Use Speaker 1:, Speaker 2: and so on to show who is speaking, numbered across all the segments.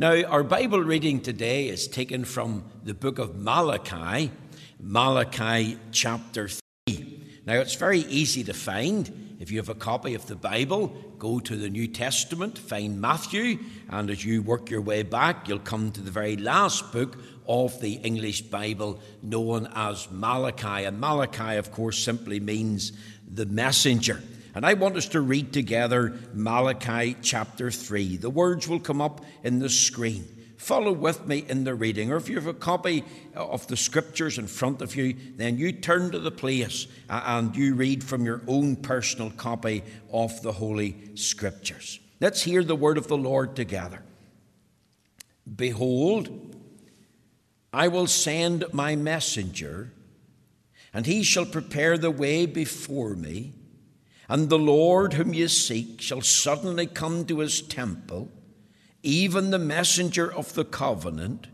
Speaker 1: Now, our Bible reading today is taken from the book of Malachi, Malachi chapter 3. Now, it's very easy to find. If you have a copy of the Bible, go to the New Testament, find Matthew, and as you work your way back, you'll come to the very last book of the English Bible known as Malachi. And Malachi, of course, simply means the messenger. And I want us to read together Malachi chapter 3. The words will come up in the screen. Follow with me in the reading, or if you have a copy of the scriptures in front of you, then you turn to the place and you read from your own personal copy of the Holy Scriptures. Let's hear the word of the Lord together. Behold, I will send my messenger, and he shall prepare the way before me. And the Lord whom ye seek shall suddenly come to his temple, even the messenger of the covenant,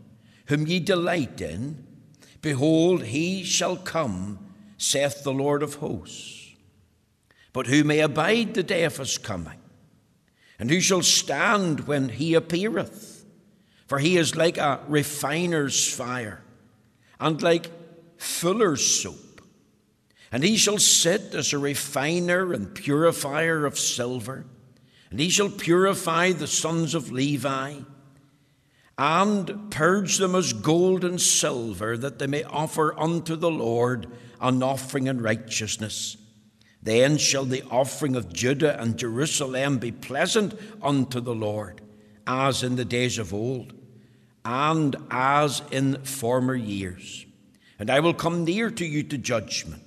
Speaker 1: whom ye delight in. Behold, he shall come, saith the Lord of hosts. But who may abide the day of his coming? And who shall stand when he appeareth? For he is like a refiner's fire, and like fuller's soap. And he shall sit as a refiner and purifier of silver, and he shall purify the sons of Levi, and purge them as gold and silver, that they may offer unto the Lord an offering in righteousness. Then shall the offering of Judah and Jerusalem be pleasant unto the Lord, as in the days of old, and as in former years. And I will come near to you to judgment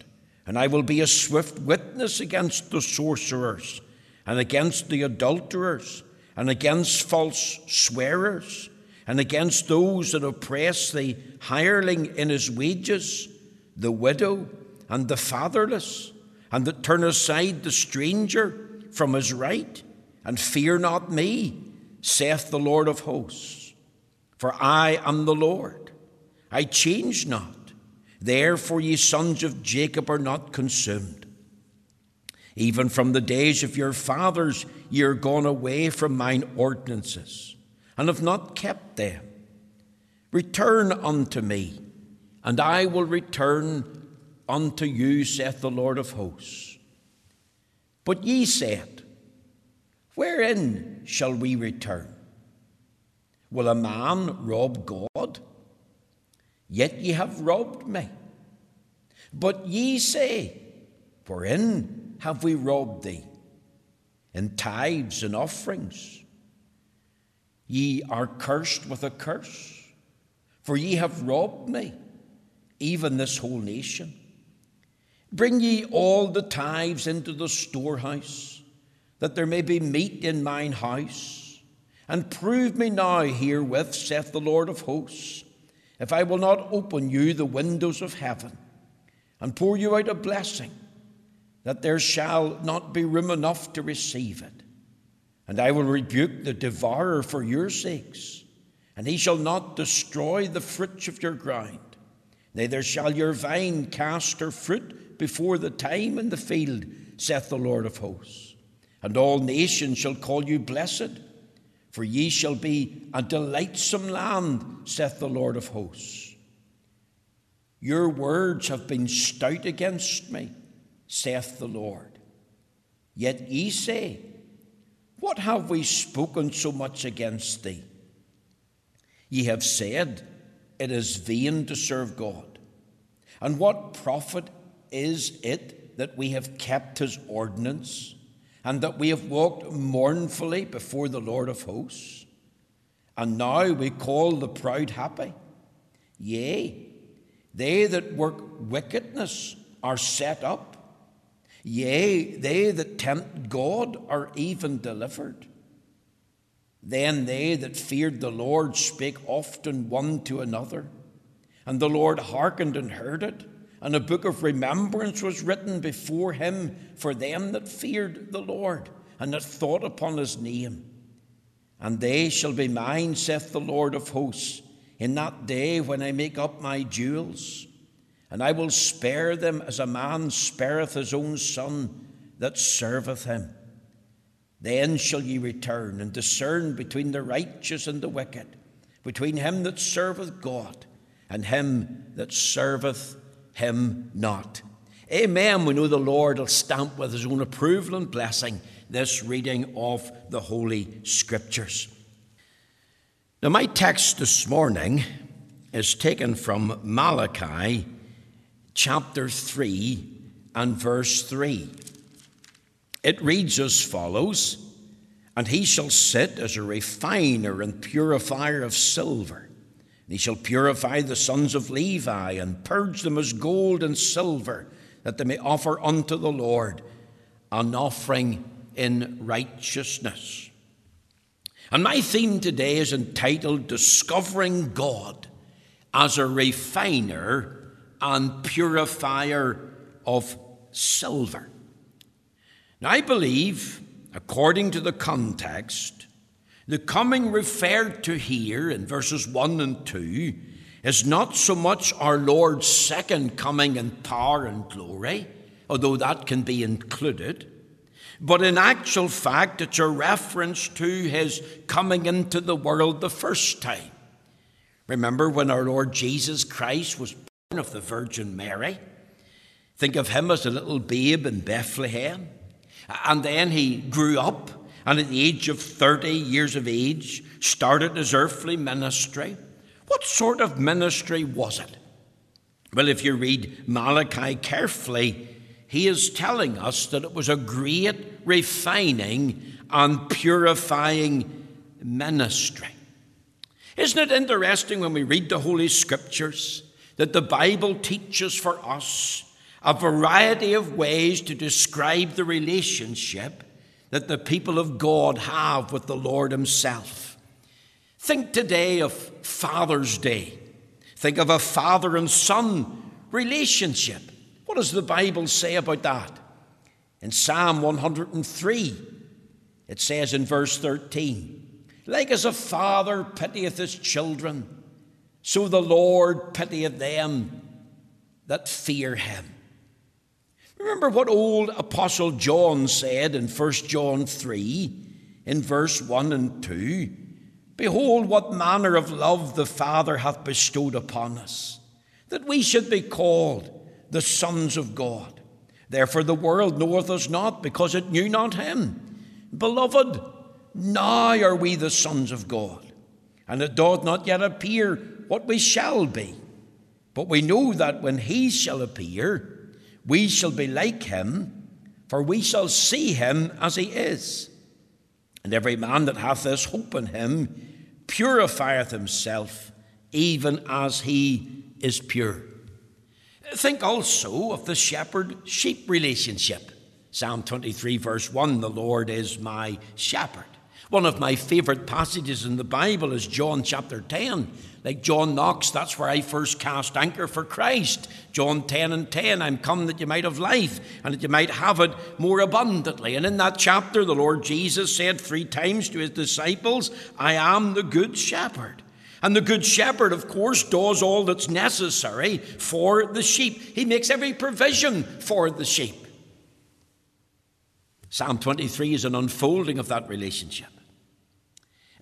Speaker 1: and I will be a swift witness against the sorcerers, and against the adulterers, and against false swearers, and against those that oppress the hireling in his wages, the widow, and the fatherless, and that turn aside the stranger from his right, and fear not me, saith the Lord of hosts. For I am the Lord, I change not. Therefore, ye sons of Jacob are not consumed. Even from the days of your fathers, ye are gone away from mine ordinances, and have not kept them. Return unto me, and I will return unto you, saith the Lord of hosts. But ye said, Wherein shall we return? Will a man rob God? Yet ye have robbed me. But ye say, Wherein have we robbed thee? In tithes and offerings. Ye are cursed with a curse, for ye have robbed me, even this whole nation. Bring ye all the tithes into the storehouse, that there may be meat in mine house. And prove me now herewith, saith the Lord of hosts if I will not open you the windows of heaven and pour you out a blessing, that there shall not be room enough to receive it. And I will rebuke the devourer for your sakes, and he shall not destroy the fruits of your ground. Neither shall your vine cast her fruit before the time in the field, saith the Lord of hosts. And all nations shall call you blessed for ye shall be a delightsome land, saith the Lord of hosts. Your words have been stout against me, saith the Lord. Yet ye say, What have we spoken so much against thee? Ye have said, It is vain to serve God. And what profit is it that we have kept his ordinance? And that we have walked mournfully before the Lord of hosts. And now we call the proud happy. Yea, they that work wickedness are set up. Yea, they that tempt God are even delivered. Then they that feared the Lord spake often one to another, and the Lord hearkened and heard it and a book of remembrance was written before him for them that feared the Lord and that thought upon his name. And they shall be mine, saith the Lord of hosts, in that day when I make up my jewels. And I will spare them as a man spareth his own son that serveth him. Then shall ye return and discern between the righteous and the wicked, between him that serveth God and him that serveth him not. Amen. We know the Lord will stamp with his own approval and blessing this reading of the Holy Scriptures. Now, my text this morning is taken from Malachi chapter 3 and verse 3. It reads as follows And he shall sit as a refiner and purifier of silver. He shall purify the sons of Levi and purge them as gold and silver, that they may offer unto the Lord an offering in righteousness. And my theme today is entitled Discovering God as a Refiner and Purifier of Silver. Now, I believe, according to the context, the coming referred to here in verses 1 and 2 is not so much our Lord's second coming in power and glory, although that can be included, but in actual fact, it's a reference to his coming into the world the first time. Remember when our Lord Jesus Christ was born of the Virgin Mary? Think of him as a little babe in Bethlehem. And then he grew up, and at the age of 30 years of age, started his earthly ministry. What sort of ministry was it? Well, if you read Malachi carefully, he is telling us that it was a great refining and purifying ministry. Isn't it interesting when we read the Holy Scriptures that the Bible teaches for us a variety of ways to describe the relationship that the people of God have with the Lord Himself. Think today of Father's Day. Think of a father and son relationship. What does the Bible say about that? In Psalm 103, it says in verse 13, Like as a father pitieth his children, so the Lord pitieth them that fear him. Remember what old Apostle John said in 1 John 3, in verse 1 and 2 Behold, what manner of love the Father hath bestowed upon us, that we should be called the sons of God. Therefore the world knoweth us not, because it knew not him. Beloved, now are we the sons of God, and it doth not yet appear what we shall be. But we know that when he shall appear, we shall be like him, for we shall see him as he is. And every man that hath this hope in him purifieth himself, even as he is pure. Think also of the shepherd sheep relationship. Psalm 23, verse 1 The Lord is my shepherd. One of my favourite passages in the Bible is John chapter 10. Like John Knox, that's where I first cast anchor for Christ. John 10 and 10, I'm come that you might have life and that you might have it more abundantly. And in that chapter, the Lord Jesus said three times to his disciples, I am the good shepherd. And the good shepherd, of course, does all that's necessary for the sheep. He makes every provision for the sheep. Psalm 23 is an unfolding of that relationship.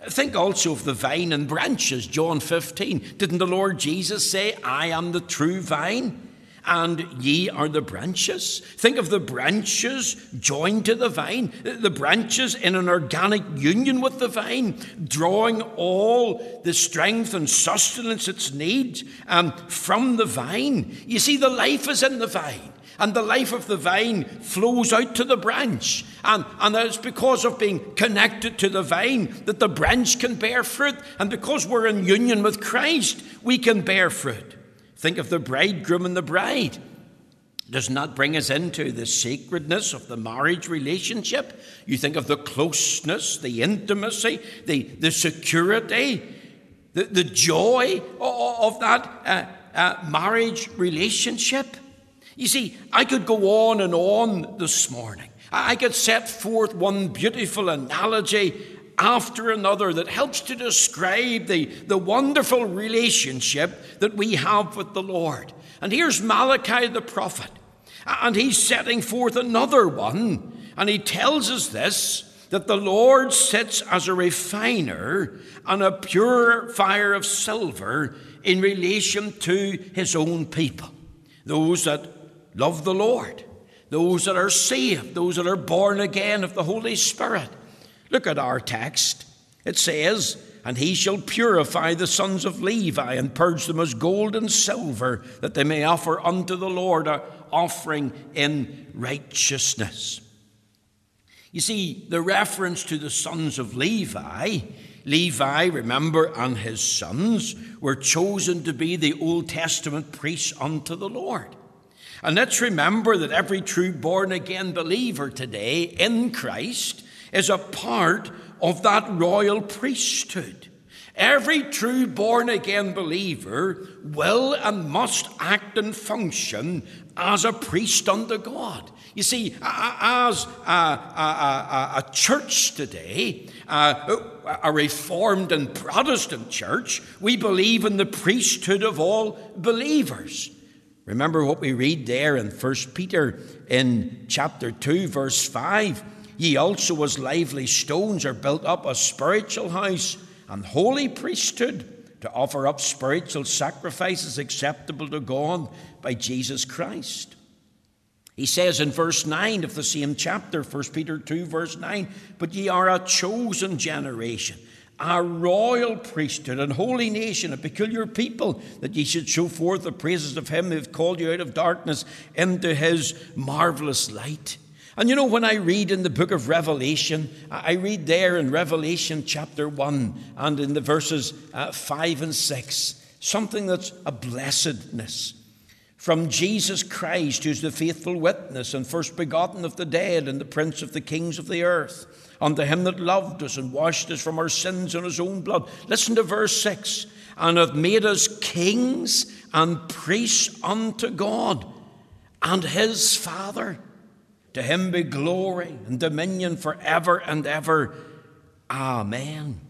Speaker 1: Think also of the vine and branches, John 15. Didn't the Lord Jesus say, I am the true vine? And ye are the branches. Think of the branches joined to the vine, the branches in an organic union with the vine, drawing all the strength and sustenance it needs um, from the vine. You see, the life is in the vine and the life of the vine flows out to the branch. And, and it's because of being connected to the vine that the branch can bear fruit. And because we're in union with Christ, we can bear fruit. Think of the bridegroom and the bride. Does not bring us into the sacredness of the marriage relationship. You think of the closeness, the intimacy, the, the security, the, the joy of that uh, uh, marriage relationship. You see, I could go on and on this morning. I could set forth one beautiful analogy after another that helps to describe the, the wonderful relationship that we have with the Lord. And here's Malachi the prophet, and he's setting forth another one, and he tells us this that the Lord sits as a refiner and a purifier of silver in relation to his own people, those that love the Lord, those that are saved, those that are born again of the Holy Spirit. Look at our text. It says, And he shall purify the sons of Levi and purge them as gold and silver, that they may offer unto the Lord a offering in righteousness. You see, the reference to the sons of Levi, Levi, remember, and his sons were chosen to be the Old Testament priests unto the Lord. And let's remember that every true born again believer today in Christ is a part of that royal priesthood. Every true born again believer will and must act and function as a priest unto God. You see, as a, a, a, a church today, a reformed and Protestant church, we believe in the priesthood of all believers. Remember what we read there in 1 Peter in chapter 2, verse 5. Ye also, as lively stones, are built up a spiritual house and holy priesthood to offer up spiritual sacrifices acceptable to God by Jesus Christ. He says in verse 9 of the same chapter, 1 Peter 2, verse 9, But ye are a chosen generation, a royal priesthood, and holy nation, a peculiar people, that ye should show forth the praises of him who hath called you out of darkness into his marvellous light. And you know, when I read in the book of Revelation, I read there in Revelation chapter 1 and in the verses uh, 5 and 6, something that's a blessedness from Jesus Christ, who's the faithful witness and first begotten of the dead and the prince of the kings of the earth, unto him that loved us and washed us from our sins in his own blood. Listen to verse 6 and hath made us kings and priests unto God and his Father. To him be glory and dominion forever and ever. Amen.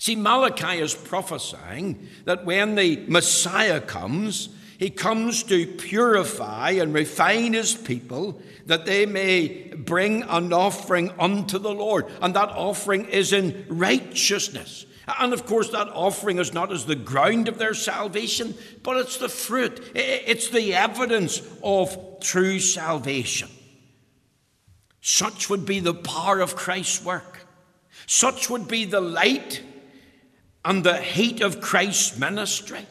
Speaker 1: See, Malachi is prophesying that when the Messiah comes, he comes to purify and refine his people that they may bring an offering unto the Lord. And that offering is in righteousness. And of course, that offering is not as the ground of their salvation, but it's the fruit, it's the evidence of true salvation. Such would be the power of Christ's work. Such would be the light and the heat of Christ's ministry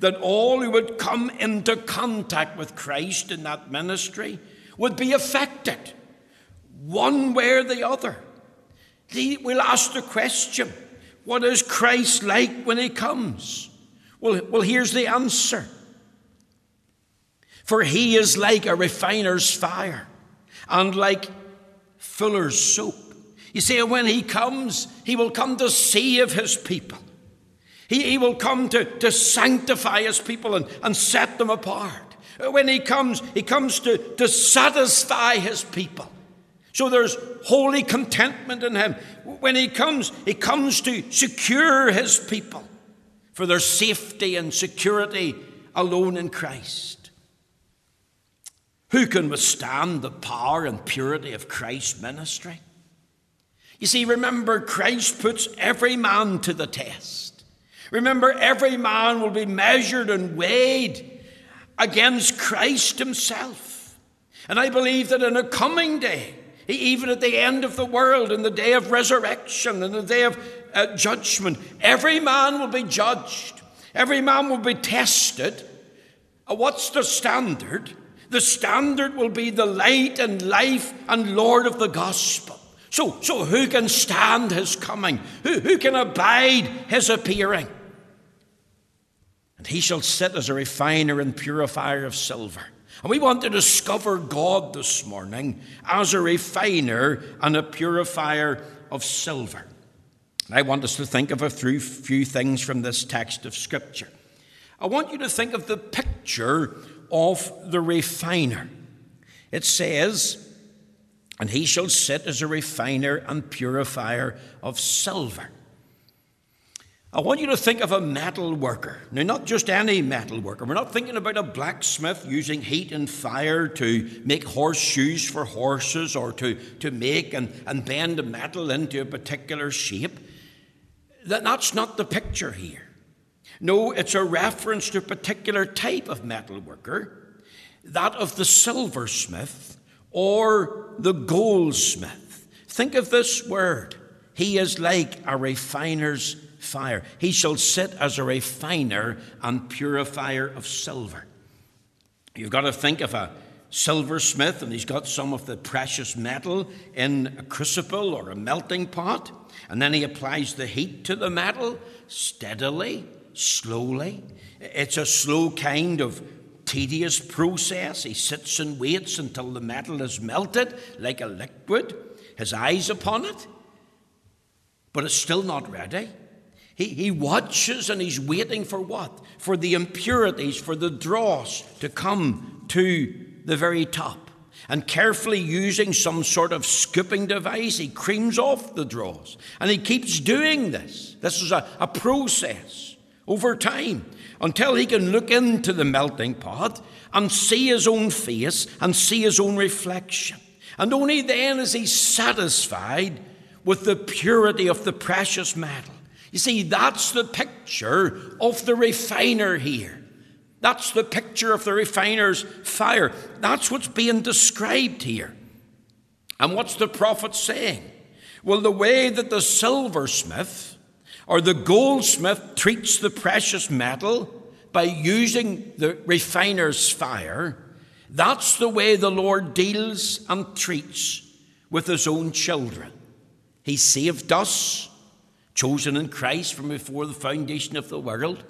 Speaker 1: that all who would come into contact with Christ in that ministry would be affected, one way or the other. We'll ask the question what is Christ like when he comes? Well, well, here's the answer. For he is like a refiner's fire and like fuller's soap. You see, when he comes, he will come to save his people. He, he will come to, to sanctify his people and, and set them apart. When he comes, he comes to, to satisfy his people. So there's holy contentment in him. When he comes, he comes to secure his people for their safety and security alone in Christ. Who can withstand the power and purity of Christ's ministry? You see, remember, Christ puts every man to the test. Remember, every man will be measured and weighed against Christ himself. And I believe that in a coming day, even at the end of the world, in the day of resurrection, in the day of uh, judgment, every man will be judged. Every man will be tested. Uh, what's the standard? The standard will be the light and life and Lord of the gospel. So, so who can stand his coming? Who, who can abide his appearing? And he shall sit as a refiner and purifier of silver. And we want to discover God this morning as a refiner and a purifier of silver. I want us to think of a few things from this text of Scripture. I want you to think of the picture of the refiner. It says, And he shall sit as a refiner and purifier of silver. I want you to think of a metal worker. Now, not just any metal worker. We're not thinking about a blacksmith using heat and fire to make horseshoes for horses or to, to make and, and bend metal into a particular shape. That, that's not the picture here. No, it's a reference to a particular type of metal worker, that of the silversmith or the goldsmith. Think of this word. He is like a refiner's fire. He shall sit as a refiner and purifier of silver. You've got to think of a silversmith, and he's got some of the precious metal in a crucible or a melting pot, and then he applies the heat to the metal steadily, slowly. It's a slow kind of tedious process. He sits and waits until the metal is melted like a liquid, his eyes upon it, but it's still not ready. He, he watches and he's waiting for what? For the impurities, for the dross to come to the very top. And carefully using some sort of scooping device, he creams off the dross. And he keeps doing this. This is a, a process over time until he can look into the melting pot and see his own face and see his own reflection. And only then is he satisfied with the purity of the precious metal. You see, that's the picture of the refiner here. That's the picture of the refiner's fire. That's what's being described here. And what's the prophet saying? Well, the way that the silversmith or the goldsmith treats the precious metal by using the refiner's fire, that's the way the Lord deals and treats with his own children. He saved us chosen in Christ from before the foundation of the world,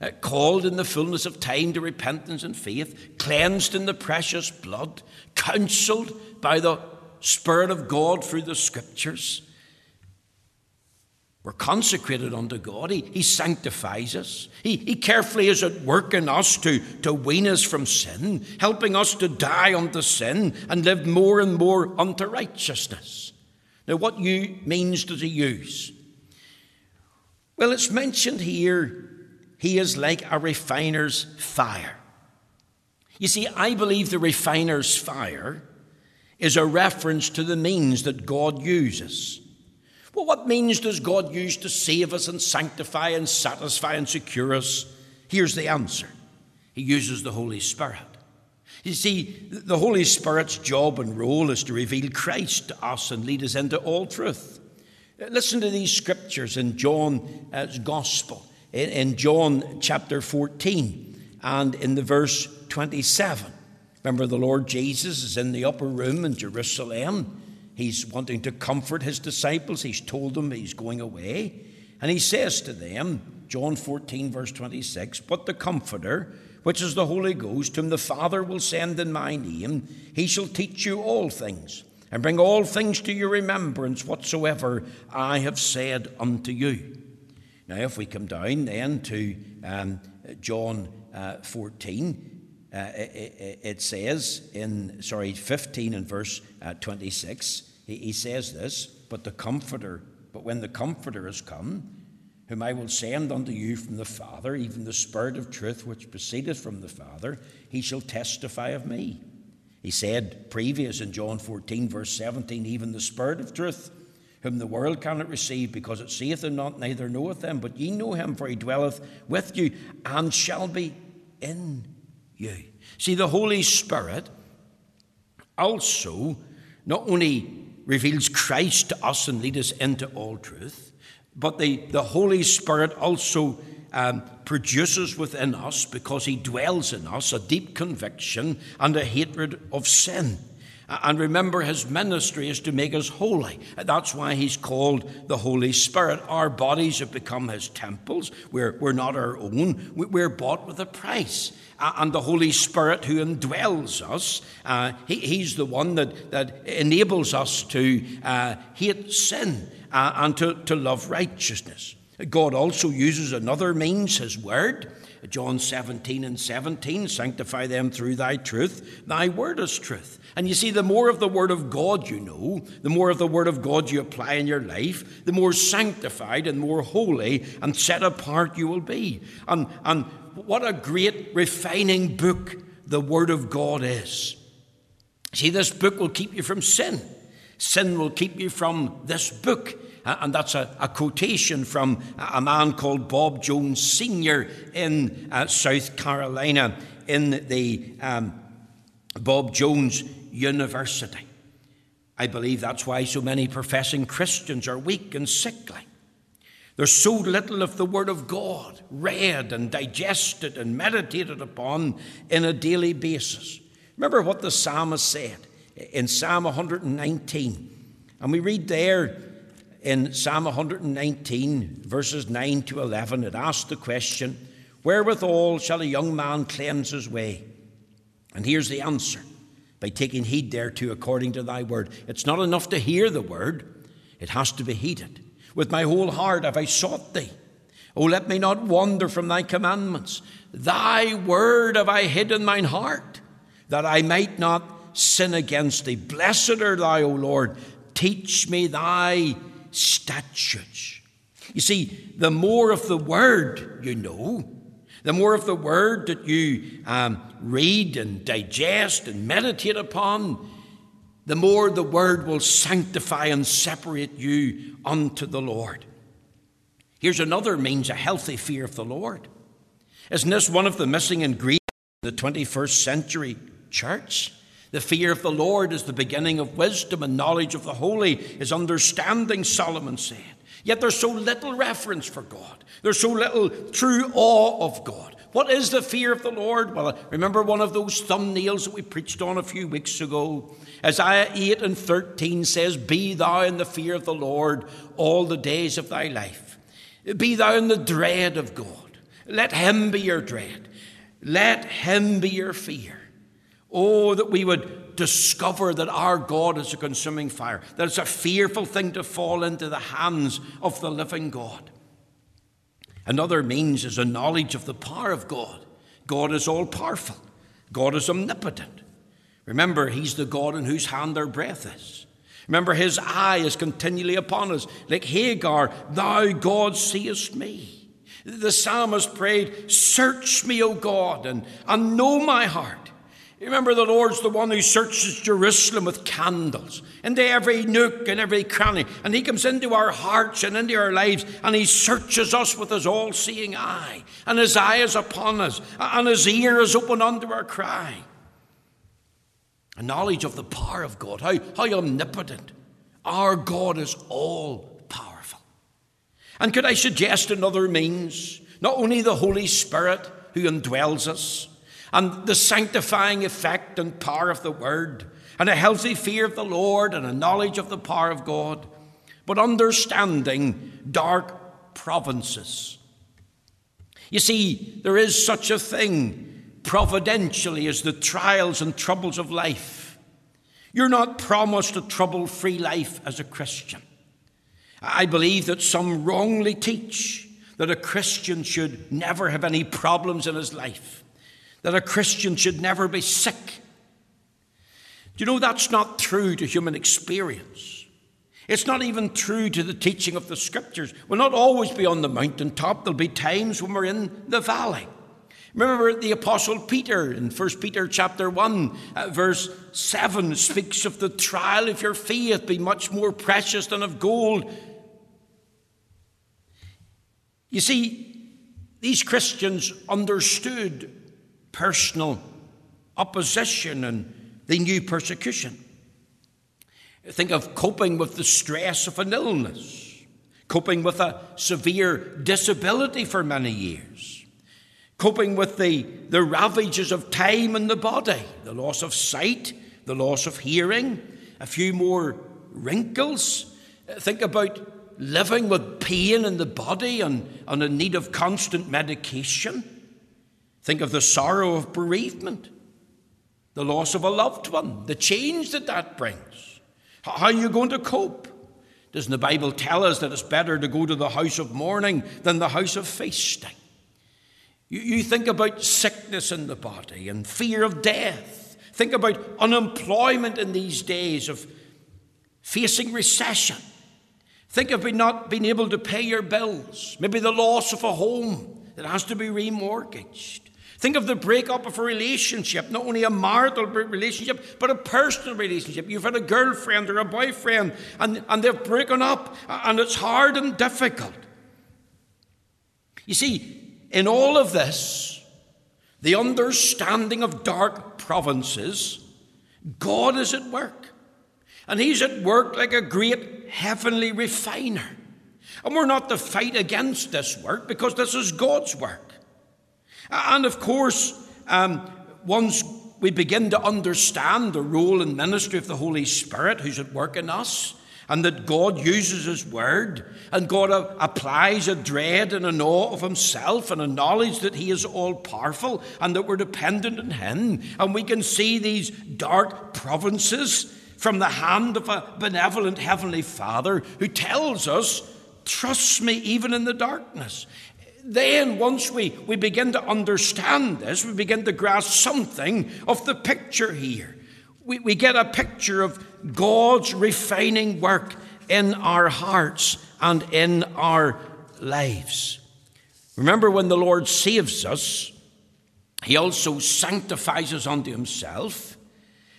Speaker 1: uh, called in the fullness of time to repentance and faith, cleansed in the precious blood, counseled by the Spirit of God through the Scriptures. We're consecrated unto God. He, he sanctifies us. He, he carefully is at work in us to, to wean us from sin, helping us to die unto sin and live more and more unto righteousness. Now, what you means does he use? Well, it's mentioned here, he is like a refiner's fire. You see, I believe the refiner's fire is a reference to the means that God uses. Well, what means does God use to save us and sanctify and satisfy and secure us? Here's the answer He uses the Holy Spirit. You see, the Holy Spirit's job and role is to reveal Christ to us and lead us into all truth. Uh, listen to these scriptures in John's uh, Gospel, in John chapter 14 and in the verse 27. Remember, the Lord Jesus is in the upper room in Jerusalem. He's wanting to comfort his disciples. He's told them he's going away. And he says to them, John 14, verse 26, But the Comforter, which is the Holy Ghost, whom the Father will send in my name, he shall teach you all things and bring all things to your remembrance whatsoever I have said unto you. Now, if we come down then to um, John uh, 14, uh, it, it, says in, sorry, 15 and verse uh, 26, he, he says this, but the Comforter, but when the Comforter has come, whom I will send unto you from the Father, even the Spirit of truth which proceedeth from the Father, he shall testify of me. He said previous in John 14, verse 17, even the Spirit of truth, whom the world cannot receive, because it seeth him not, neither knoweth him, but ye know him, for he dwelleth with you, and shall be in you. See, the Holy Spirit also not only reveals Christ to us and leads us into all truth, but the, the Holy Spirit also um, produces within us, because He dwells in us, a deep conviction and a hatred of sin. And remember, his ministry is to make us holy. That's why he's called the Holy Spirit. Our bodies have become his temples. We're, we're not our own, we're bought with a price. And the Holy Spirit who indwells us, uh, he, he's the one that, that enables us to uh, hate sin uh, and to, to love righteousness. God also uses another means, His Word. John 17 and 17, sanctify them through thy truth. Thy word is truth. And you see, the more of the word of God you know, the more of the word of God you apply in your life, the more sanctified and more holy and set apart you will be. And, and what a great refining book the word of God is. See, this book will keep you from sin. Sin will keep you from this book. And that's a, a quotation from a man called Bob Jones Sr. in uh, South Carolina in the um, Bob Jones University. I believe that's why so many professing Christians are weak and sickly. There's so little of the Word of God read and digested and meditated upon in a daily basis. Remember what the psalmist said in Psalm 119. And we read there in Psalm 119, verses 9 to 11, it asks the question, Wherewithal shall a young man cleanse his way? And here's the answer by taking heed thereto according to thy word. It's not enough to hear the word, it has to be heeded. With my whole heart have I sought thee. Oh, let me not wander from thy commandments. Thy word have I hid in mine heart, that I might not sin against thee. Blessed art thou, O Lord. Teach me thy statutes. You see, the more of the word you know, the more of the word that you um, read and digest and meditate upon, the more the word will sanctify and separate you unto the Lord. Here's another means a healthy fear of the Lord. Isn't this one of the missing ingredients in the 21st century church? The fear of the Lord is the beginning of wisdom, and knowledge of the holy is understanding, Solomon said. Yet there's so little reference for God. There's so little true awe of God. What is the fear of the Lord? Well, remember one of those thumbnails that we preached on a few weeks ago? Isaiah 8 and 13 says, Be thou in the fear of the Lord all the days of thy life. Be thou in the dread of God. Let him be your dread. Let him be your fear. Oh, that we would discover that our God is a consuming fire, that it's a fearful thing to fall into the hands of the living God. Another means is a knowledge of the power of God. God is all powerful, God is omnipotent. Remember, He's the God in whose hand our breath is. Remember, His eye is continually upon us. Like Hagar, Thou, God, seest me. The psalmist prayed, Search me, O God, and, and know my heart. Remember, the Lord's the one who searches Jerusalem with candles into every nook and every cranny. And He comes into our hearts and into our lives and He searches us with His all seeing eye. And His eye is upon us and His ear is open unto our cry. A knowledge of the power of God, how, how omnipotent. Our God is all powerful. And could I suggest another means? Not only the Holy Spirit who indwells us and the sanctifying effect and power of the Word, and a healthy fear of the Lord, and a knowledge of the power of God, but understanding dark providences. You see, there is such a thing providentially as the trials and troubles of life. You're not promised a trouble free life as a Christian. I believe that some wrongly teach that a Christian should never have any problems in his life that a Christian should never be sick. Do you know that's not true to human experience? It's not even true to the teaching of the scriptures. We'll not always be on the mountaintop, there'll be times when we're in the valley. Remember the apostle Peter in 1 Peter chapter 1 uh, verse 7 speaks of the trial of your faith be much more precious than of gold. You see these Christians understood personal opposition and they knew persecution. Think of coping with the stress of an illness, coping with a severe disability for many years, coping with the, the ravages of time in the body, the loss of sight, the loss of hearing, a few more wrinkles. Think about living with pain in the body and, and in need of constant medication. Think of the sorrow of bereavement, the loss of a loved one, the change that that brings. How are you going to cope? Doesn't the Bible tell us that it's better to go to the house of mourning than the house of feasting? You, you think about sickness in the body and fear of death. Think about unemployment in these days of facing recession. Think of not being able to pay your bills, maybe the loss of a home that has to be remortgaged. Think of the breakup of a relationship, not only a marital relationship, but a personal relationship. You've had a girlfriend or a boyfriend, and, and they've broken up, and it's hard and difficult. You see, in all of this, the understanding of dark providences, God is at work. And He's at work like a great heavenly refiner. And we're not to fight against this work because this is God's work. And of course, um, once we begin to understand the role and ministry of the Holy Spirit who's at work in us, and that God uses His Word, and God applies a dread and an awe of Himself, and a knowledge that He is all powerful, and that we're dependent on Him, and we can see these dark providences from the hand of a benevolent Heavenly Father who tells us, Trust me even in the darkness then, once we, we begin to understand this, we begin to grasp something of the picture here. We, we get a picture of God's refining work in our hearts and in our lives. Remember, when the Lord saves us, He also sanctifies us unto Himself,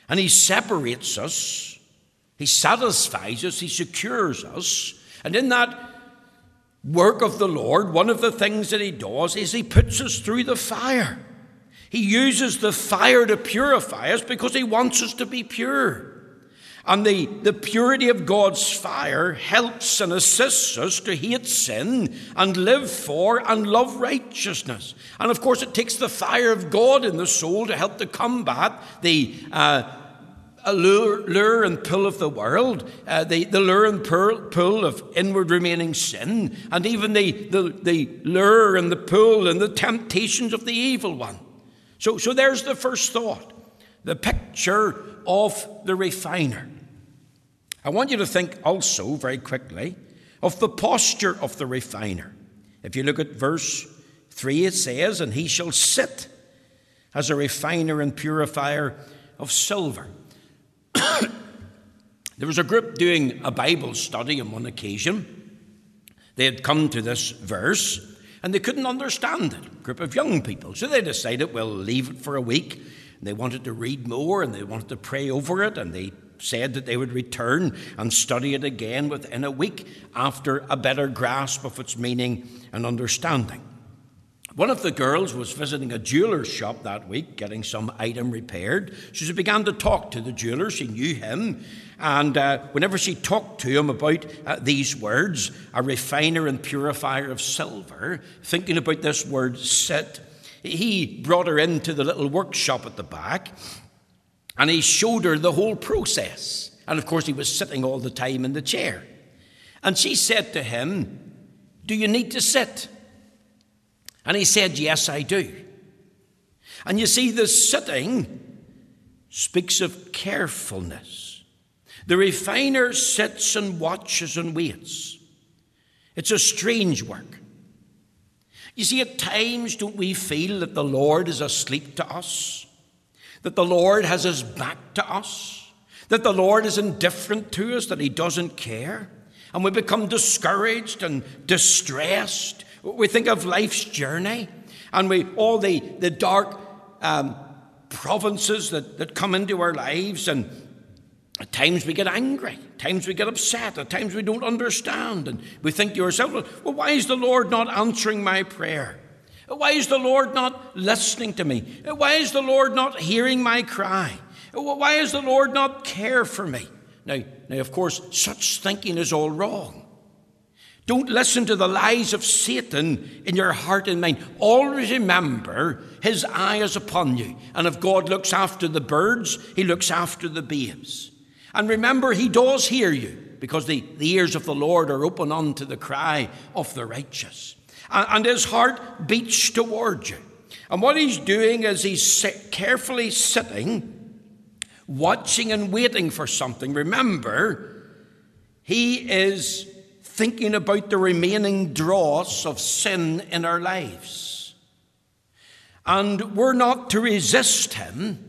Speaker 1: and He separates us, He satisfies us, He secures us, and in that work of the Lord, one of the things that He does is He puts us through the fire. He uses the fire to purify us because He wants us to be pure. And the, the purity of God's fire helps and assists us to hate sin and live for and love righteousness. And of course, it takes the fire of God in the soul to help to combat the uh, lure, lure and pull of the world, uh, the, the lure and pull, pull of inward remaining sin, and even the, the, the lure and the pull and the temptations of the evil one. So, so there's the first thought the picture of the refiner. I want you to think also, very quickly, of the posture of the refiner. If you look at verse 3, it says, And he shall sit as a refiner and purifier of silver. There was a group doing a Bible study on one occasion. They had come to this verse and they couldn't understand it. A group of young people. So they decided, we'll leave it for a week. And they wanted to read more and they wanted to pray over it and they said that they would return and study it again within a week after a better grasp of its meaning and understanding. One of the girls was visiting a jeweler's shop that week, getting some item repaired. So she began to talk to the jeweller. She knew him. And uh, whenever she talked to him about uh, these words, a refiner and purifier of silver, thinking about this word sit, he brought her into the little workshop at the back and he showed her the whole process. And of course, he was sitting all the time in the chair. And she said to him, Do you need to sit? And he said, Yes, I do. And you see, the sitting speaks of carefulness. The refiner sits and watches and waits. It's a strange work. You see, at times, don't we feel that the Lord is asleep to us? That the Lord has his back to us? That the Lord is indifferent to us? That he doesn't care? And we become discouraged and distressed we think of life's journey and we all the, the dark um, providences that, that come into our lives and at times we get angry, at times we get upset, at times we don't understand, and we think to ourselves, well, why is the Lord not answering my prayer? Why is the Lord not listening to me? Why is the Lord not hearing my cry? Why is the Lord not care for me? Now, now, of course, such thinking is all wrong. Don't listen to the lies of Satan in your heart and mind. Always remember his eye is upon you. And if God looks after the birds, he looks after the babes. And remember, he does hear you because the, the ears of the Lord are open unto the cry of the righteous. And, and his heart beats toward you. And what he's doing is he's carefully sitting, watching and waiting for something. Remember, He is thinking about the remaining dross of sin in our lives. And we're not to resist him,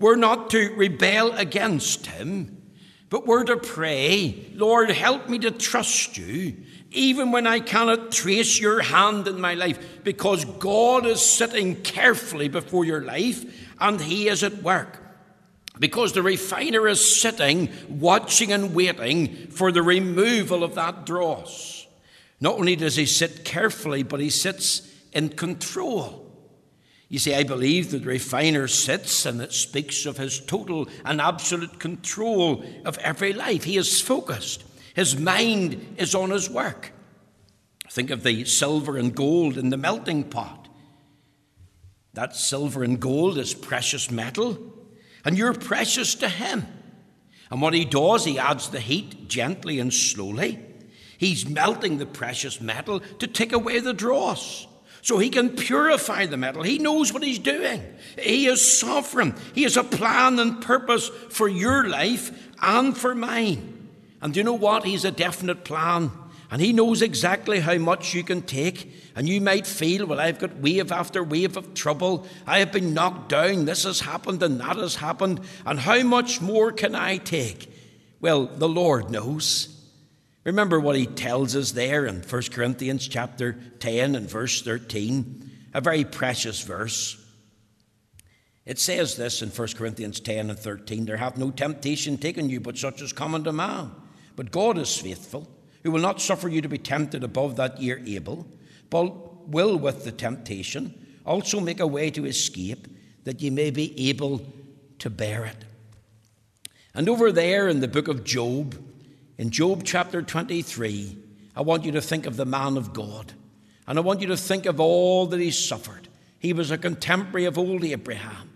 Speaker 1: we're not to rebel against him, but we're to pray, Lord, help me to trust you, even when I cannot trace your hand in my life, because God is sitting carefully before your life and he is at work because the refiner is sitting, watching and waiting for the removal of that dross. Not only does he sit carefully, but he sits in control. You see, I believe that the refiner sits and it speaks of his total and absolute control of every life. He is focused, his mind is on his work. Think of the silver and gold in the melting pot. That silver and gold is precious metal and you're precious to Him. And what He does, He adds the heat gently and slowly. He's melting the precious metal to take away the dross. So he can purify the metal. He knows what he's doing. He is sovereign. He has a plan and purpose for your life and for mine. And do you know what? He's a definite plan. And he knows exactly how much you can take. And you might feel, well, I've got wave after wave of trouble. I have been knocked down. This has happened and that has happened. And how much more can I take? Well, the Lord knows. Remember what he tells us there in 1 Corinthians chapter 10 and verse 13, a very precious verse. It says this in 1 Corinthians 10 and 13 There hath no temptation taken you but such as common to man. But God is faithful who will not suffer you to be tempted above that ye are able, but will with the temptation also make a way to escape, that ye may be able to bear it. And over there in the book of Job, in Job chapter 23, I want you to think of the man of God. And I want you to think of all that he suffered. He was a contemporary of old Abraham.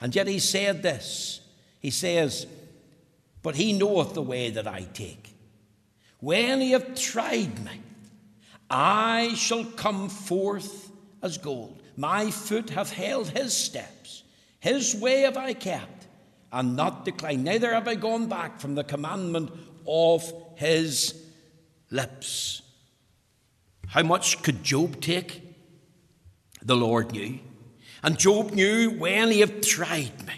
Speaker 1: And yet he said this He says, But he knoweth the way that I take. When ye have tried me, I shall come forth as gold. My foot hath held his steps. His way have I kept, and not declined. Neither have I gone back from the commandment of his lips. How much could Job take? The Lord knew. And Job knew when he have tried me,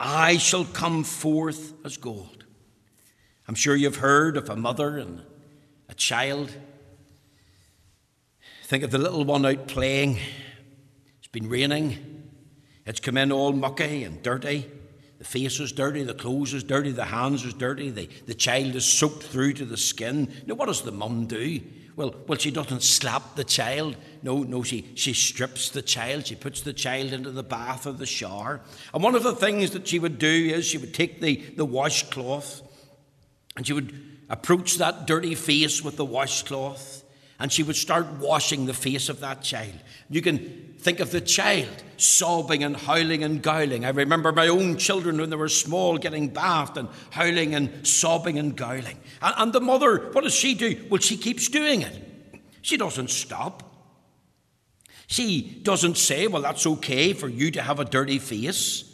Speaker 1: I shall come forth as gold. I'm sure you've heard of a mother and a child. Think of the little one out playing. It's been raining. It's come in all mucky and dirty. The face is dirty, the clothes is dirty, the hands is dirty, the, the child is soaked through to the skin. Now, what does the mum do? Well, well, she doesn't slap the child. No, no, she, she strips the child. She puts the child into the bath or the shower. And one of the things that she would do is she would take the, the washcloth and she would approach that dirty face with the washcloth and she would start washing the face of that child. You can think of the child sobbing and howling and gowling. I remember my own children when they were small getting bathed and howling and sobbing and gowling. And, and the mother, what does she do? Well, she keeps doing it. She doesn't stop. She doesn't say, well, that's okay for you to have a dirty face.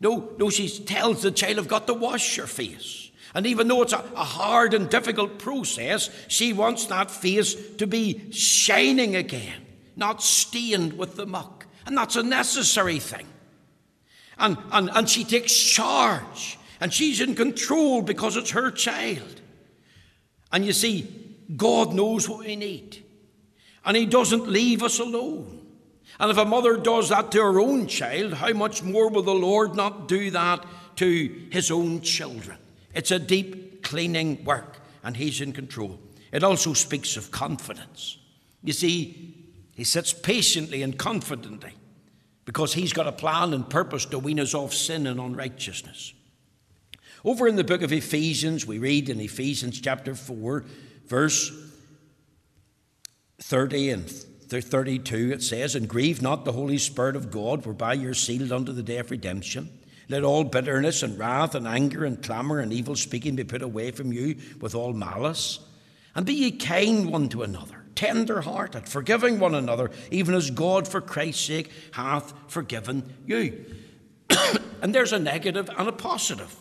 Speaker 1: No, no, she tells the child, I've got to wash your face. And even though it's a, a, hard and difficult process, she wants that face to be shining again, not stained with the muck. And that's a necessary thing. And, and, and she takes charge, and she's in control because it's her child. And you see, God knows what we need, and He doesn't leave us alone. And if a mother does that to her own child, how much more will the Lord not do that to His own children? It's a deep cleaning work, and He's in control. It also speaks of confidence. You see, He sits patiently and confidently because He's got a plan and purpose to wean us off sin and unrighteousness. Over in the book of Ephesians, we read in Ephesians chapter 4, verse 30 and 32, it says, And grieve not the Holy Spirit of God, whereby you're sealed unto the day of redemption. Let all bitterness and wrath and anger and clamour and evil speaking be put away from you with all malice. And be ye kind one to another, tender hearted, forgiving one another, even as God for Christ's sake hath forgiven you. and there's a negative and a positive.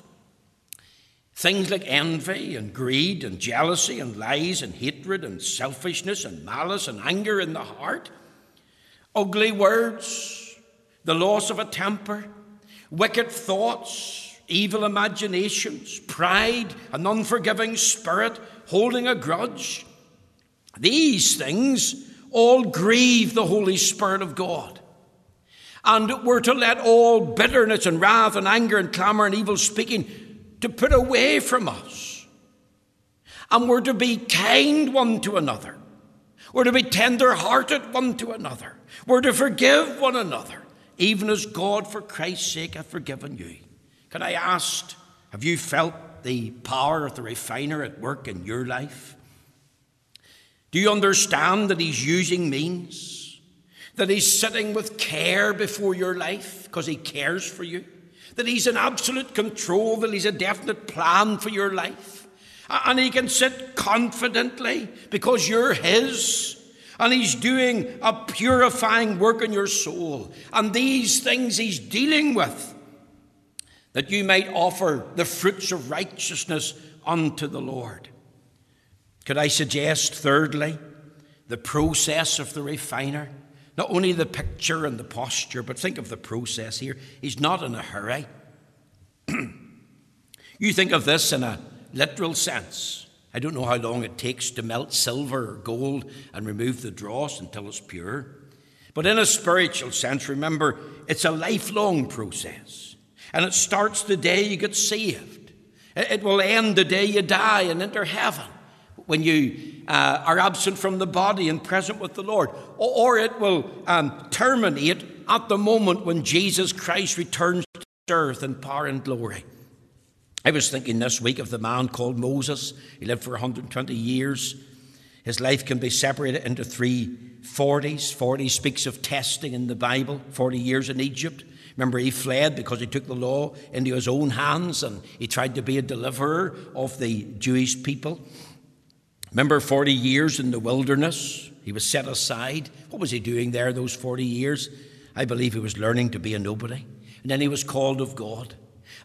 Speaker 1: Things like envy and greed and jealousy and lies and hatred and selfishness and malice and anger in the heart, ugly words, the loss of a temper, wicked thoughts, evil imaginations, pride, an unforgiving spirit, holding a grudge. These things all grieve the Holy Spirit of God. And we're to let all bitterness and wrath and anger and clamour and evil speaking to put away from us. And we're to be kind one to another. We're to be tender hearted one to another. We're to forgive one another, even as God, for Christ's sake, hath forgiven you. Can I ask, have you felt the power of the refiner at work in your life? Do you understand that He's using means? That He's sitting with care before your life because He cares for you? That He's in absolute control, that He's a definite plan for your life? And He can sit confidently because you're His. And He's doing a purifying work in your soul. And these things He's dealing with, that you might offer the fruits of righteousness unto the Lord. Could I suggest, thirdly, the process of the refiner? Not only the picture and the posture, but think of the process here. He's not in a hurry. you think of this in a literal sense. I don't know how long it takes to melt silver or gold and remove the dross until it's pure. But in a spiritual sense, remember, it's a lifelong process. And it starts the day you get saved. It will end the day you die and enter heaven when you uh, are absent from the body and present with the Lord, or, or it will um, terminate at the moment when Jesus Christ returns to earth in power and glory. I was thinking this week of the man called Moses. He lived for 120 years. His life can be separated into three 40s. 40 speaks of testing in the Bible, 40 years in Egypt. Remember, he fled because he took the law into his own hands and he tried to be a deliverer of the Jewish people. Remember 40 years in the wilderness? He was set aside. What was he doing there those 40 years? I believe he was learning to be a nobody. And then he was called of God.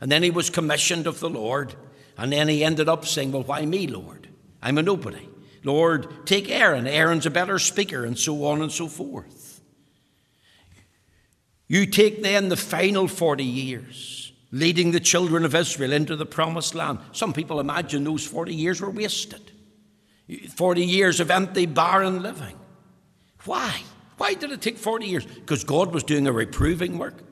Speaker 1: And then he was commissioned of the Lord. And then he ended up saying, Well, why me, Lord? I'm a nobody. Lord, take Aaron. Aaron's a better speaker, and so on and so forth. You take then the final 40 years, leading the children of Israel into the promised land. Some people imagine those 40 years were wasted. 40 years of empty, barren living. Why? Why did it take 40 years? Because God was doing a reproving work.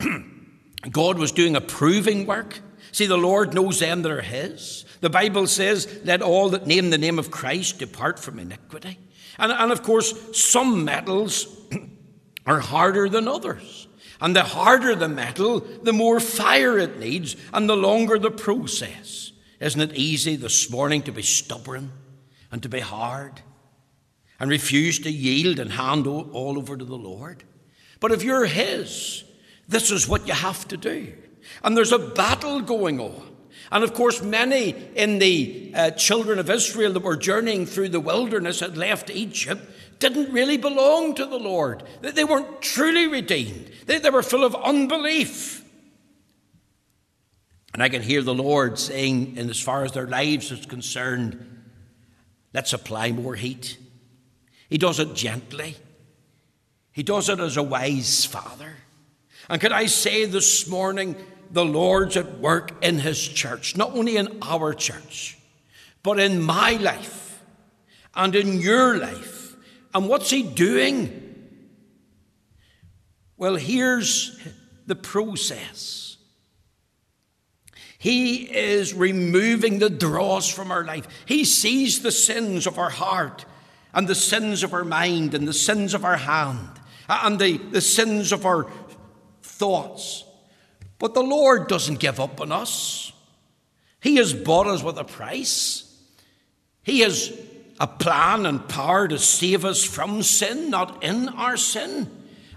Speaker 1: God was doing a proving work. See, the Lord knows them that are His. The Bible says, Let all that name the name of Christ depart from iniquity. And, and of course, some metals are harder than others. And the harder the metal, the more fire it needs, and the longer the process. Isn't it easy this morning to be stubborn and to be hard and refuse to yield and hand all over to the Lord. But if you're His, this is what you have to do. And there's a battle going on. And of course, many in the uh, children of Israel that were journeying through the wilderness had left Egypt didn't really belong to the Lord. They weren't truly redeemed, they, they were full of unbelief. And I can hear the Lord saying, in as far as their lives is concerned, Let's apply more heat. He does it gently. He does it as a wise father. And could I say this morning, the Lord's at work in His church, not only in our church, but in my life and in your life. And what's He doing? Well, here's the process. He is removing the dross from our life. He sees the sins of our heart and the sins of our mind and the sins of our hand uh, and the, the sins of our thoughts. But the Lord doesn't give up on us. He has bought us with a price. He has a plan and power to save us from sin, not in our sin.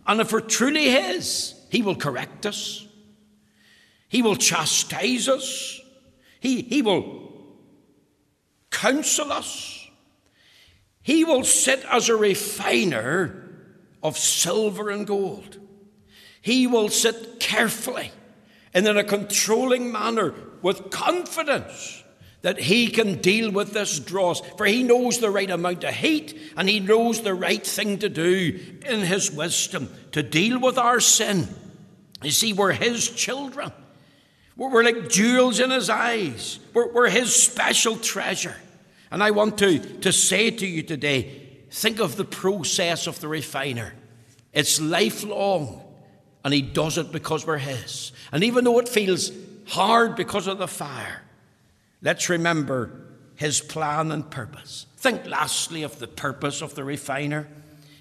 Speaker 1: And if we're truly His, He will correct us. He will chastise us. He, he will counsel us. He will sit as a refiner of silver and gold. He will sit carefully and in a controlling manner with confidence that he can deal with this dross, for he knows the right amount of heat and he knows the right thing to do in his wisdom to deal with our sin. You see, we're his children. We're like jewels in his eyes. We're, we're his special treasure. And I want to, to say to you today think of the process of the refiner. It's lifelong, and he does it because we're his. And even though it feels hard because of the fire, let's remember his plan and purpose. Think lastly of the purpose of the refiner.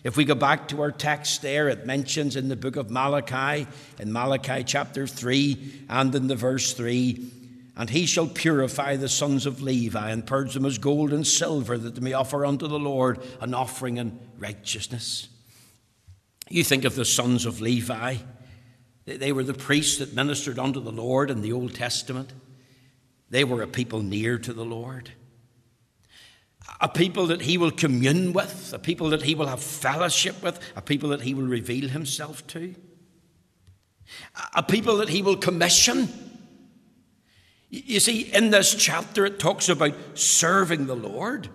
Speaker 1: If we go back to our text there, it mentions in the book of Malachi, in Malachi chapter 3 and in the verse 3, and he shall purify the sons of Levi and purge them as gold and silver, that they may offer unto the Lord an offering in righteousness. You think of the sons of Levi, they were the priests that ministered unto the Lord in the Old Testament. They were a people near to the Lord a people that he will commune with, a people that he will have fellowship with, a people that he will reveal himself to, a people that he will commission. You see, in this chapter, it talks about serving the Lord,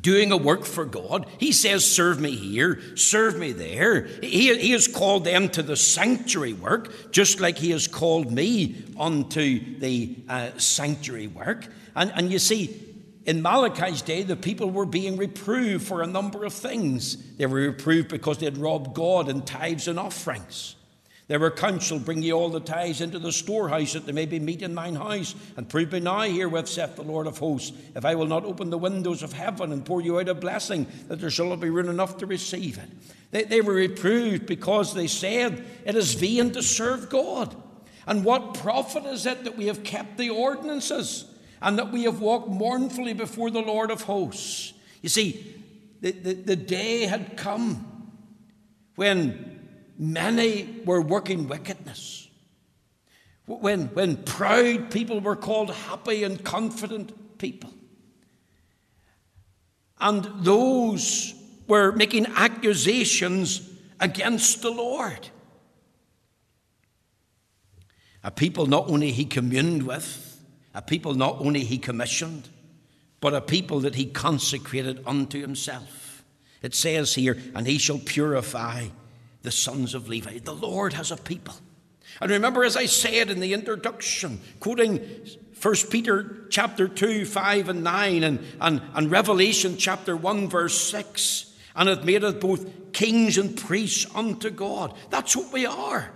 Speaker 1: doing a work for God. He says, Serve me here, serve me there. He, he has called them to the sanctuary work, just like he has called me unto the uh, sanctuary work. And, and you see, in Malachi's day, the people were being reproved for a number of things. They were reproved because they had robbed God in tithes and offerings. They were counseled, Bring ye all the tithes into the storehouse, that there may be meat in mine house. And prove me now herewith, saith the Lord of hosts, if I will not open the windows of heaven and pour you out a blessing, that there shall not be room enough to receive it. They, they were reproved because they said, It is vain to serve God. And what profit is it that we have kept the ordinances? And that we have walked mournfully before the Lord of hosts. You see, the, the, the day had come when many were working wickedness, when, when proud people were called happy and confident people. And those were making accusations against the Lord. A people not only he communed with, a people not only he commissioned, but a people that he consecrated unto himself. It says here, and he shall purify the sons of Levi. The Lord has a people. And remember, as I said in the introduction, quoting 1 Peter chapter 2, 5 and 9, and, and, and Revelation chapter 1, verse 6, and it made us both kings and priests unto God. That's what we are.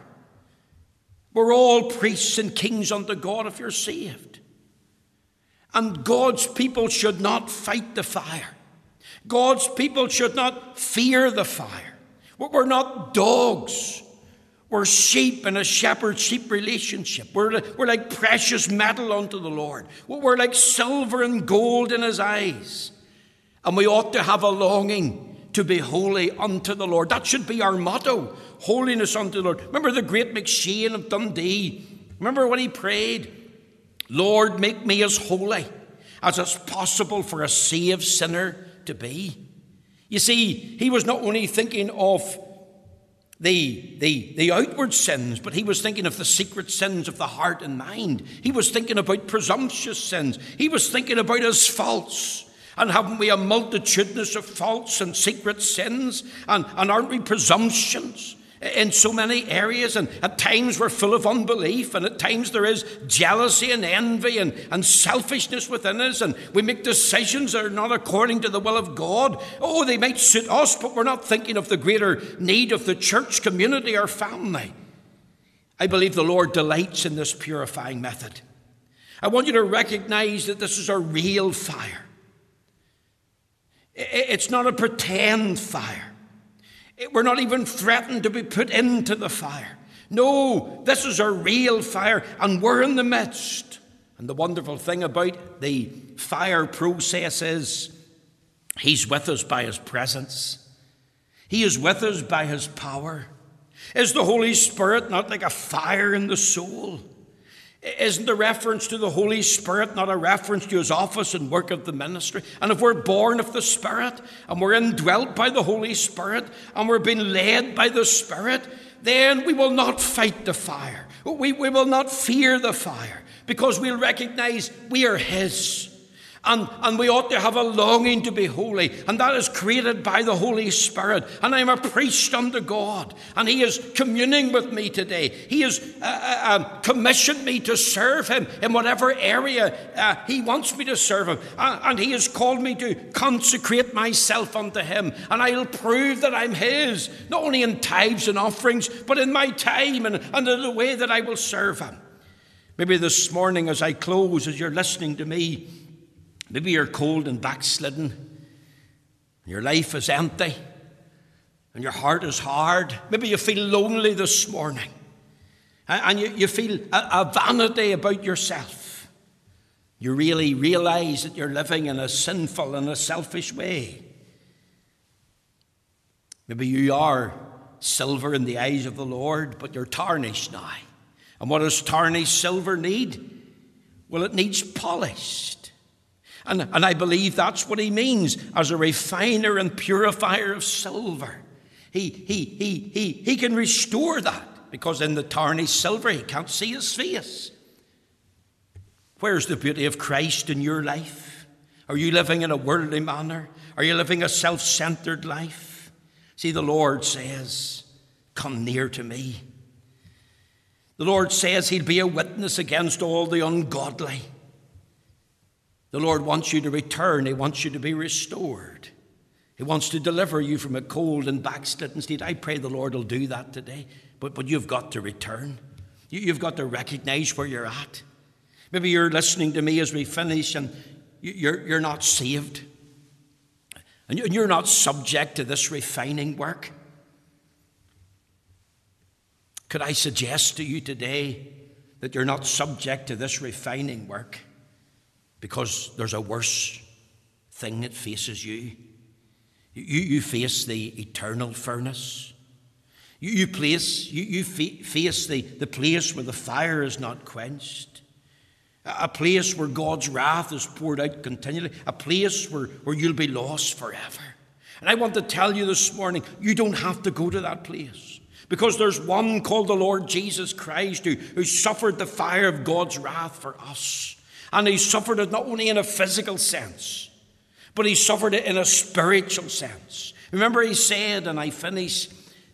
Speaker 1: We're all priests and kings unto God if you're saved. And God's people should not fight the fire. God's people should not fear the fire. We're not dogs. We're sheep in a shepherd sheep relationship. We're, we're like precious metal unto the Lord. We're like silver and gold in his eyes. And we ought to have a longing to be holy unto the Lord. That should be our motto holiness unto the Lord. Remember the great McCheyne of Dundee? Remember when he prayed? Lord, make me as holy as it's possible for a saved sinner to be. You see, he was not only thinking of the, the, the outward sins, but he was thinking of the secret sins of the heart and mind. He was thinking about presumptuous sins. He was thinking about his faults. And haven't we a multitudinous of faults and secret sins? And, and aren't we presumptions? In so many areas, and at times we're full of unbelief, and at times there is jealousy and envy and, and selfishness within us, and we make decisions that are not according to the will of God. Oh, they might suit us, but we're not thinking of the greater need of the church community or family. I believe the Lord delights in this purifying method. I want you to recognize that this is a real fire. It's not a pretend fire. We're not even threatened to be put into the fire. No, this is a real fire, and we're in the midst. And the wonderful thing about the fire process is He's with us by His presence, He is with us by His power. Is the Holy Spirit not like a fire in the soul? Isn't the reference to the Holy Spirit not a reference to his office and work of the ministry? And if we're born of the Spirit and we're indwelt by the Holy Spirit and we're being led by the Spirit, then we will not fight the fire. We, we will not fear the fire because we'll recognize we are His. And, and we ought to have a longing to be holy, and that is created by the Holy Spirit. And I'm a priest unto God, and He is communing with me today. He has uh, uh, um, commissioned me to serve Him in whatever area uh, He wants me to serve Him. Uh, and He has called me to consecrate myself unto Him, and I'll prove that I'm His, not only in tithes and offerings, but in my time and, and in the way that I will serve Him. Maybe this morning, as I close, as you're listening to me, Maybe you're cold and backslidden, and your life is empty, and your heart is hard. Maybe you feel lonely this morning, and you, you feel a, a vanity about yourself. You really realize that you're living in a sinful and a selfish way. Maybe you are silver in the eyes of the Lord, but you're tarnished now. And what does tarnished silver need? Well, it needs polished. And, and I believe that's what he means as a refiner and purifier of silver. He, he, he, he, he can restore that because in the tarnished silver he can't see his face. Where's the beauty of Christ in your life? Are you living in a worldly manner? Are you living a self centered life? See, the Lord says, Come near to me. The Lord says He'll be a witness against all the ungodly. The Lord wants you to return, He wants you to be restored. He wants to deliver you from a cold and backslidden state. I pray the Lord will do that today. But, but you've got to return. You, you've got to recognize where you're at. Maybe you're listening to me as we finish and you're, you're not saved. And you're not subject to this refining work. Could I suggest to you today that you're not subject to this refining work? Because there's a worse thing that faces you. You, you face the eternal furnace. You, you, place, you, you face the, the place where the fire is not quenched. A place where God's wrath is poured out continually. A place where, where you'll be lost forever. And I want to tell you this morning you don't have to go to that place. Because there's one called the Lord Jesus Christ who, who suffered the fire of God's wrath for us. And he suffered it not only in a physical sense, but he suffered it in a spiritual sense. Remember, he said, and I finish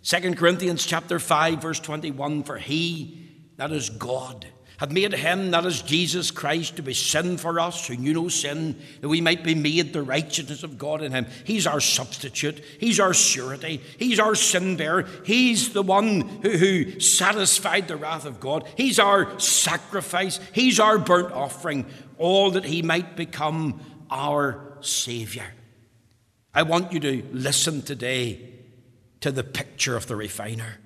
Speaker 1: 2 Corinthians chapter 5, verse 21 For he, that is God, had made him, that is Jesus Christ, to be sin for us who knew no sin, that we might be made the righteousness of God in him. He's our substitute, he's our surety, he's our sin bearer, he's the one who, who satisfied the wrath of God, he's our sacrifice, he's our burnt offering, all that he might become our Saviour. I want you to listen today to the picture of the refiner.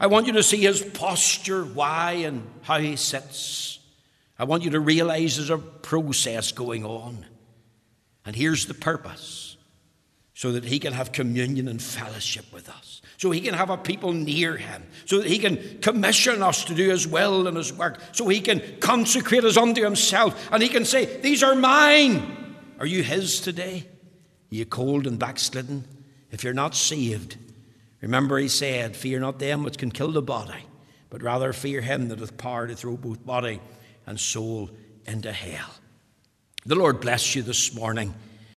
Speaker 1: I want you to see his posture, why and how he sits. I want you to realize there's a process going on. And here's the purpose so that he can have communion and fellowship with us, so he can have a people near him, so that he can commission us to do his will and his work, so he can consecrate us unto himself, and he can say, These are mine. Are you his today? Are you cold and backslidden? If you're not saved, Remember, he said, Fear not them which can kill the body, but rather fear him that hath power to throw both body and soul into hell. The Lord bless you this morning.